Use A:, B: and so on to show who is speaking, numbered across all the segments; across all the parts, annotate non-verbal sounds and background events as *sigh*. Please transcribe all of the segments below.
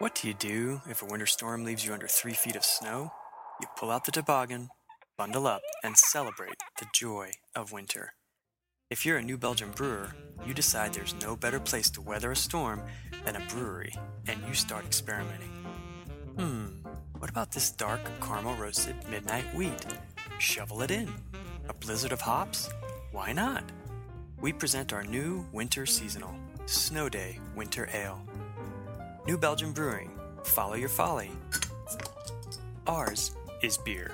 A: What do you do if a winter storm leaves you under three feet of snow? You pull out the toboggan, bundle up, and celebrate the joy of winter. If you're a New Belgium brewer, you decide there's no better place to weather a storm than a brewery, and you start experimenting. Hmm, what about this dark caramel roasted midnight wheat? Shovel it in. A blizzard of hops? Why not? We present our new winter seasonal Snow Day Winter Ale. New Belgium Brewing. Follow your folly. Ours is beer.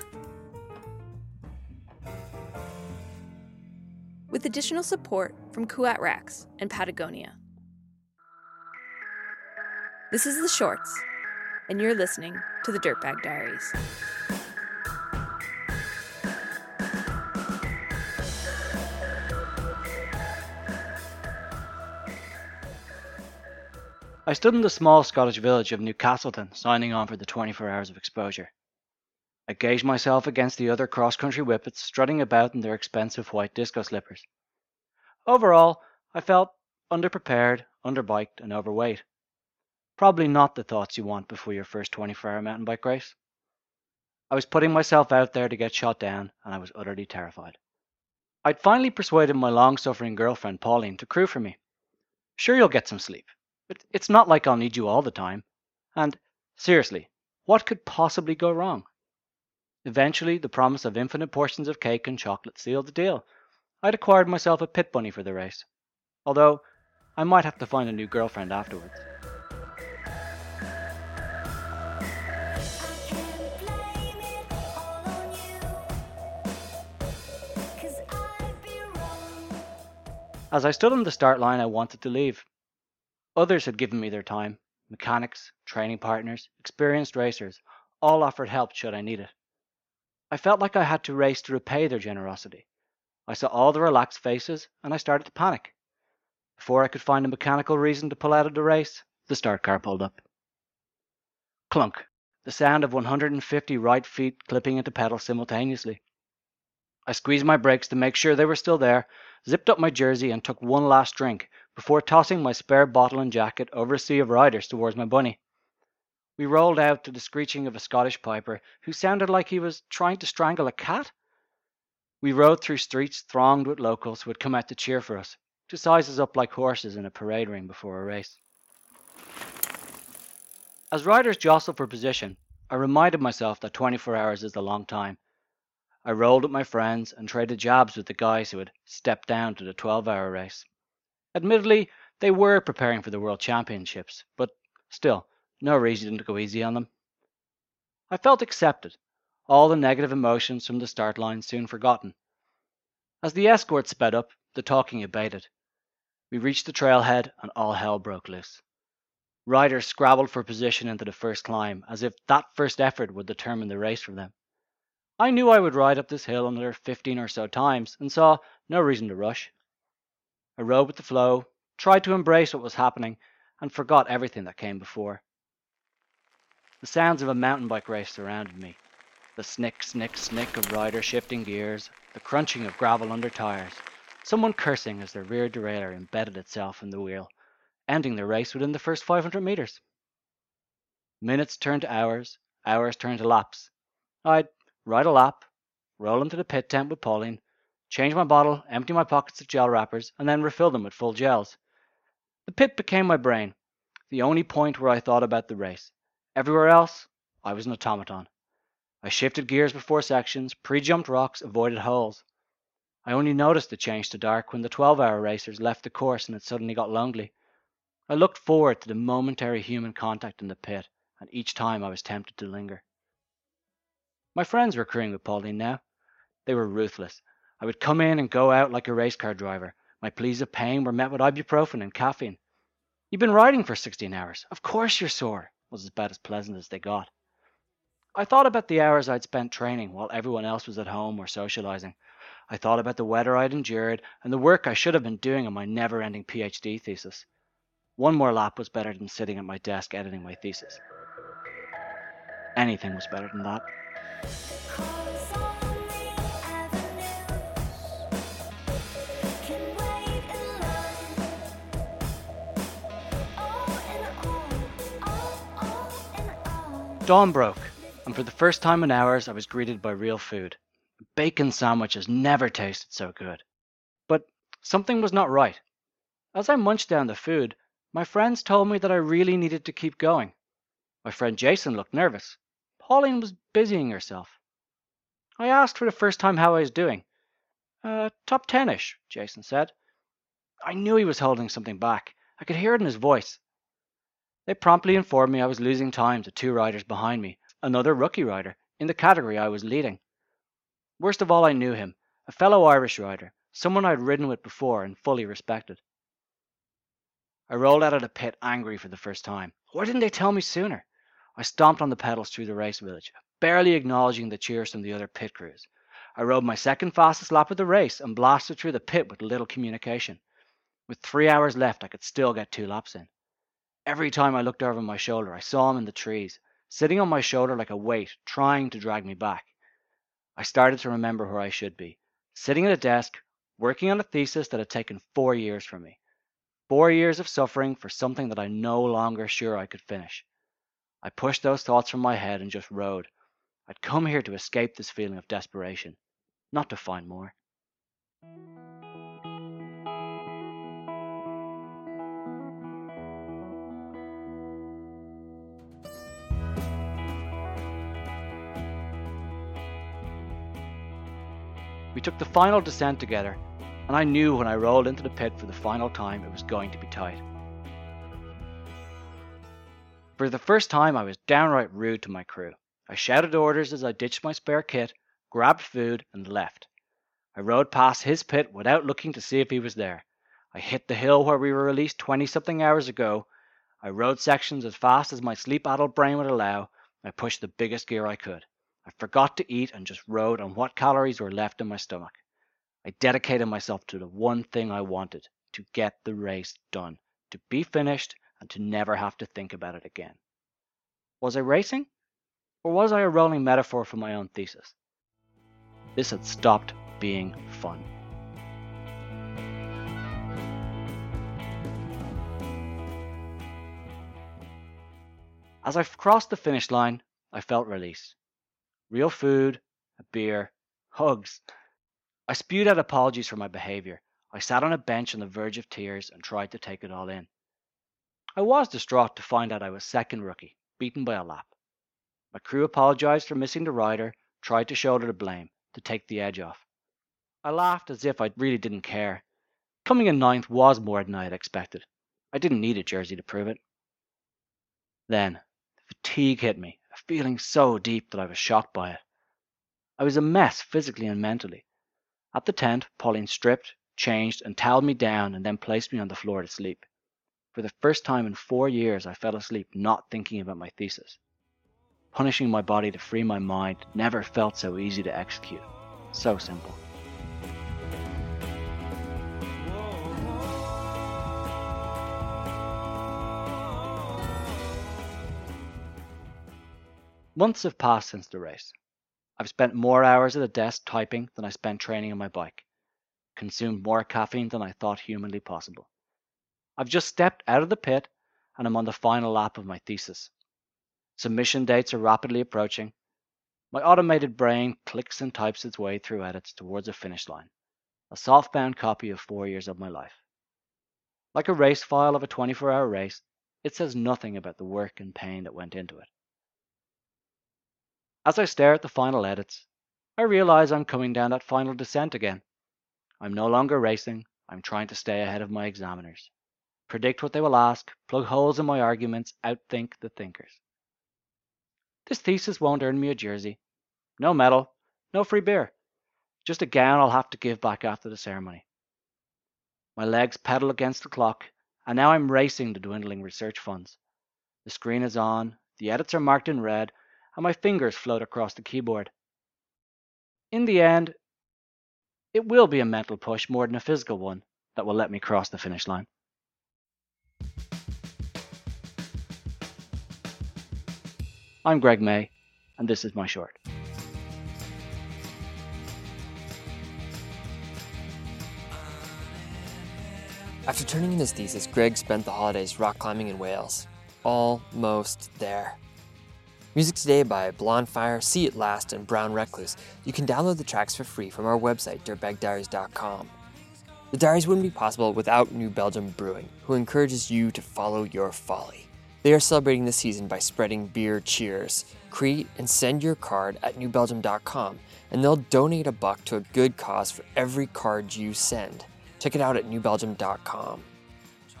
B: With additional support from Kuat Racks and Patagonia. This is The Shorts, and you're listening to the Dirtbag Diaries.
C: I stood in the small Scottish village of Newcastleton, signing on for the 24 hours of exposure. I gauged myself against the other cross country whippets strutting about in their expensive white disco slippers. Overall, I felt underprepared, underbiked, and overweight. Probably not the thoughts you want before your first 24 hour mountain bike race. I was putting myself out there to get shot down, and I was utterly terrified. I'd finally persuaded my long suffering girlfriend, Pauline, to crew for me. Sure, you'll get some sleep. But it's not like I'll need you all the time. And, seriously, what could possibly go wrong? Eventually, the promise of infinite portions of cake and chocolate sealed the deal. I'd acquired myself a pit bunny for the race. Although, I might have to find a new girlfriend afterwards. As I stood on the start line, I wanted to leave. Others had given me their time mechanics, training partners, experienced racers, all offered help should I need it. I felt like I had to race to repay their generosity. I saw all the relaxed faces and I started to panic. Before I could find a mechanical reason to pull out of the race, the start car pulled up. Clunk, the sound of 150 right feet clipping into pedals simultaneously. I squeezed my brakes to make sure they were still there, zipped up my jersey, and took one last drink before tossing my spare bottle and jacket over a sea of riders towards my bunny. We rolled out to the screeching of a Scottish piper who sounded like he was trying to strangle a cat. We rode through streets thronged with locals who had come out to cheer for us, to size us up like horses in a parade ring before a race. As riders jostled for position, I reminded myself that 24 hours is a long time. I rolled with my friends and traded jabs with the guys who had stepped down to the 12 hour race. Admittedly, they were preparing for the World Championships, but still, no reason to go easy on them. I felt accepted, all the negative emotions from the start line soon forgotten. As the escort sped up, the talking abated. We reached the trailhead and all hell broke loose. Riders scrabbled for position into the first climb, as if that first effort would determine the race for them. I knew I would ride up this hill another fifteen or so times, and saw no reason to rush. I rode with the flow, tried to embrace what was happening, and forgot everything that came before. The sounds of a mountain bike race surrounded me. The snick, snick, snick of riders shifting gears, the crunching of gravel under tires, someone cursing as their rear derailleur embedded itself in the wheel, ending the race within the first 500 meters. Minutes turned to hours, hours turned to laps. I'd ride a lap, roll into the pit tent with Pauline, change my bottle, empty my pockets of gel wrappers, and then refill them with full gels. The pit became my brain, the only point where I thought about the race. Everywhere else, I was an automaton. I shifted gears before sections, pre jumped rocks, avoided holes. I only noticed the change to dark when the 12 hour racers left the course and it suddenly got lonely. I looked forward to the momentary human contact in the pit, and each time I was tempted to linger. My friends were crewing with Pauline now. They were ruthless. I would come in and go out like a race car driver. My pleas of pain were met with ibuprofen and caffeine. You've been riding for 16 hours. Of course you're sore, was about as pleasant as they got. I thought about the hours I'd spent training while everyone else was at home or socializing. I thought about the weather I'd endured and the work I should have been doing on my never ending PhD thesis. One more lap was better than sitting at my desk editing my thesis. Anything was better than that. Dawn broke, and for the first time in hours, I was greeted by real food. Bacon sandwich has never tasted so good. But something was not right. As I munched down the food, my friends told me that I really needed to keep going. My friend Jason looked nervous. Pauline was busying herself. I asked for the first time how I was doing. Uh, top ten-ish, Jason said. I knew he was holding something back. I could hear it in his voice. They promptly informed me I was losing time to two riders behind me, another rookie rider, in the category I was leading. Worst of all, I knew him, a fellow Irish rider, someone I'd ridden with before and fully respected. I rolled out of the pit angry for the first time. Why didn't they tell me sooner? I stomped on the pedals through the race village, barely acknowledging the cheers from the other pit crews. I rode my second fastest lap of the race and blasted through the pit with little communication. With three hours left, I could still get two laps in. Every time I looked over my shoulder, I saw him in the trees, sitting on my shoulder like a weight, trying to drag me back. I started to remember where I should be, sitting at a desk, working on a thesis that had taken four years from me. Four years of suffering for something that I'm no longer sure I could finish. I pushed those thoughts from my head and just rode. I'd come here to escape this feeling of desperation, not to find more. We took the final descent together, and I knew when I rolled into the pit for the final time it was going to be tight. For the first time, I was downright rude to my crew. I shouted orders as I ditched my spare kit, grabbed food, and left. I rode past his pit without looking to see if he was there. I hit the hill where we were released 20 something hours ago. I rode sections as fast as my sleep addled brain would allow. I pushed the biggest gear I could. I forgot to eat and just rode on what calories were left in my stomach. I dedicated myself to the one thing I wanted to get the race done, to be finished, and to never have to think about it again. Was I racing? Or was I a rolling metaphor for my own thesis? This had stopped being fun. As I crossed the finish line, I felt release. Real food, a beer, *laughs* hugs. I spewed out apologies for my behavior. I sat on a bench on the verge of tears and tried to take it all in. I was distraught to find out I was second rookie, beaten by a lap. My crew apologized for missing the rider, tried to shoulder the blame, to take the edge off. I laughed as if I really didn't care. Coming in ninth was more than I had expected. I didn't need a jersey to prove it. Then, fatigue hit me, feeling so deep that I was shocked by it. I was a mess physically and mentally. At the tent, Pauline stripped, changed, and toweled me down and then placed me on the floor to sleep. For the first time in four years, I fell asleep not thinking about my thesis. Punishing my body to free my mind never felt so easy to execute. So simple. Months have passed since the race. I've spent more hours at a desk typing than I spent training on my bike, consumed more caffeine than I thought humanly possible. I've just stepped out of the pit and I'm on the final lap of my thesis. Submission dates are rapidly approaching. My automated brain clicks and types its way through edits towards a finish line, a softbound copy of four years of my life. Like a race file of a 24 hour race, it says nothing about the work and pain that went into it. As I stare at the final edits, I realize I'm coming down that final descent again. I'm no longer racing, I'm trying to stay ahead of my examiners predict what they will ask, plug holes in my arguments, outthink the thinkers. This thesis won't earn me a jersey. No medal, no free beer. Just a gown I'll have to give back after the ceremony. My legs pedal against the clock, and now I'm racing the dwindling research funds. The screen is on, the edits are marked in red, and my fingers float across the keyboard. In the end, it will be a mental push more than a physical one that will let me cross the finish line. I'm Greg May, and this is my short.
D: After turning in his thesis, Greg spent the holidays rock climbing in Wales. Almost there. Music today by Blonde Fire, See It Last, and Brown Recluse. You can download the tracks for free from our website, dirtbagdiaries.com. The Diaries wouldn't be possible without New Belgium Brewing, who encourages you to follow your folly. They are celebrating the season by spreading beer cheers. Create and send your card at newbelgium.com, and they'll donate a buck to a good cause for every card you send. Check it out at newbelgium.com.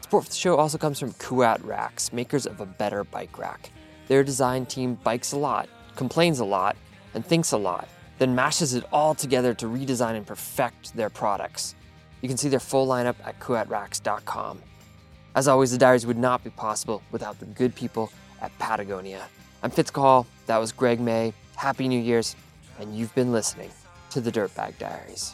D: Support for the show also comes from Kuat Racks, makers of a better bike rack. Their design team bikes a lot, complains a lot, and thinks a lot, then mashes it all together to redesign and perfect their products. You can see their full lineup at kuatracks.com. As always, the diaries would not be possible without the good people at Patagonia. I'm Fitz Cahall, that was Greg May. Happy New Year's, and you've been listening to the Dirtbag Diaries.